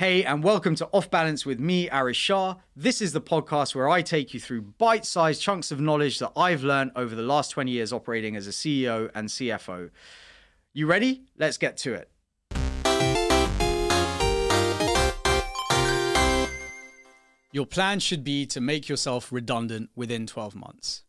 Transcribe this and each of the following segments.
Hey, and welcome to Off Balance with me, Arish Shah. This is the podcast where I take you through bite sized chunks of knowledge that I've learned over the last 20 years operating as a CEO and CFO. You ready? Let's get to it. Your plan should be to make yourself redundant within 12 months.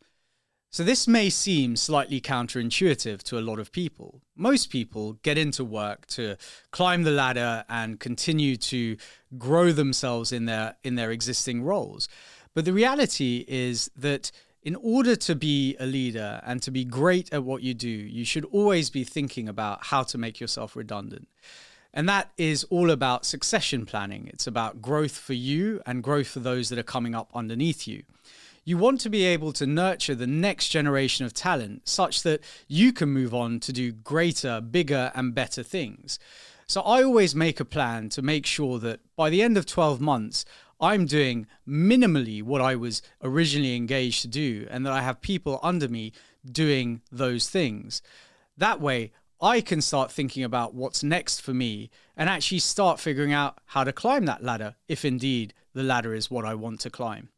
So, this may seem slightly counterintuitive to a lot of people. Most people get into work to climb the ladder and continue to grow themselves in their, in their existing roles. But the reality is that in order to be a leader and to be great at what you do, you should always be thinking about how to make yourself redundant. And that is all about succession planning. It's about growth for you and growth for those that are coming up underneath you. You want to be able to nurture the next generation of talent such that you can move on to do greater, bigger, and better things. So I always make a plan to make sure that by the end of 12 months, I'm doing minimally what I was originally engaged to do, and that I have people under me doing those things. That way, I can start thinking about what's next for me and actually start figuring out how to climb that ladder, if indeed the ladder is what I want to climb.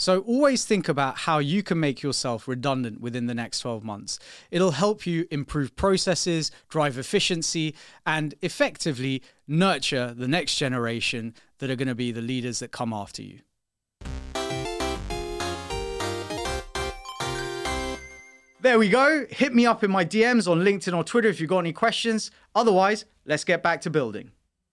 So always think about how you can make yourself redundant within the next 12 months. It'll help you improve processes, drive efficiency, and effectively nurture the next generation that are going to be the leaders that come after you. There we go. Hit me up in my DMs on LinkedIn or Twitter if you've got any questions. Otherwise, let's get back to building.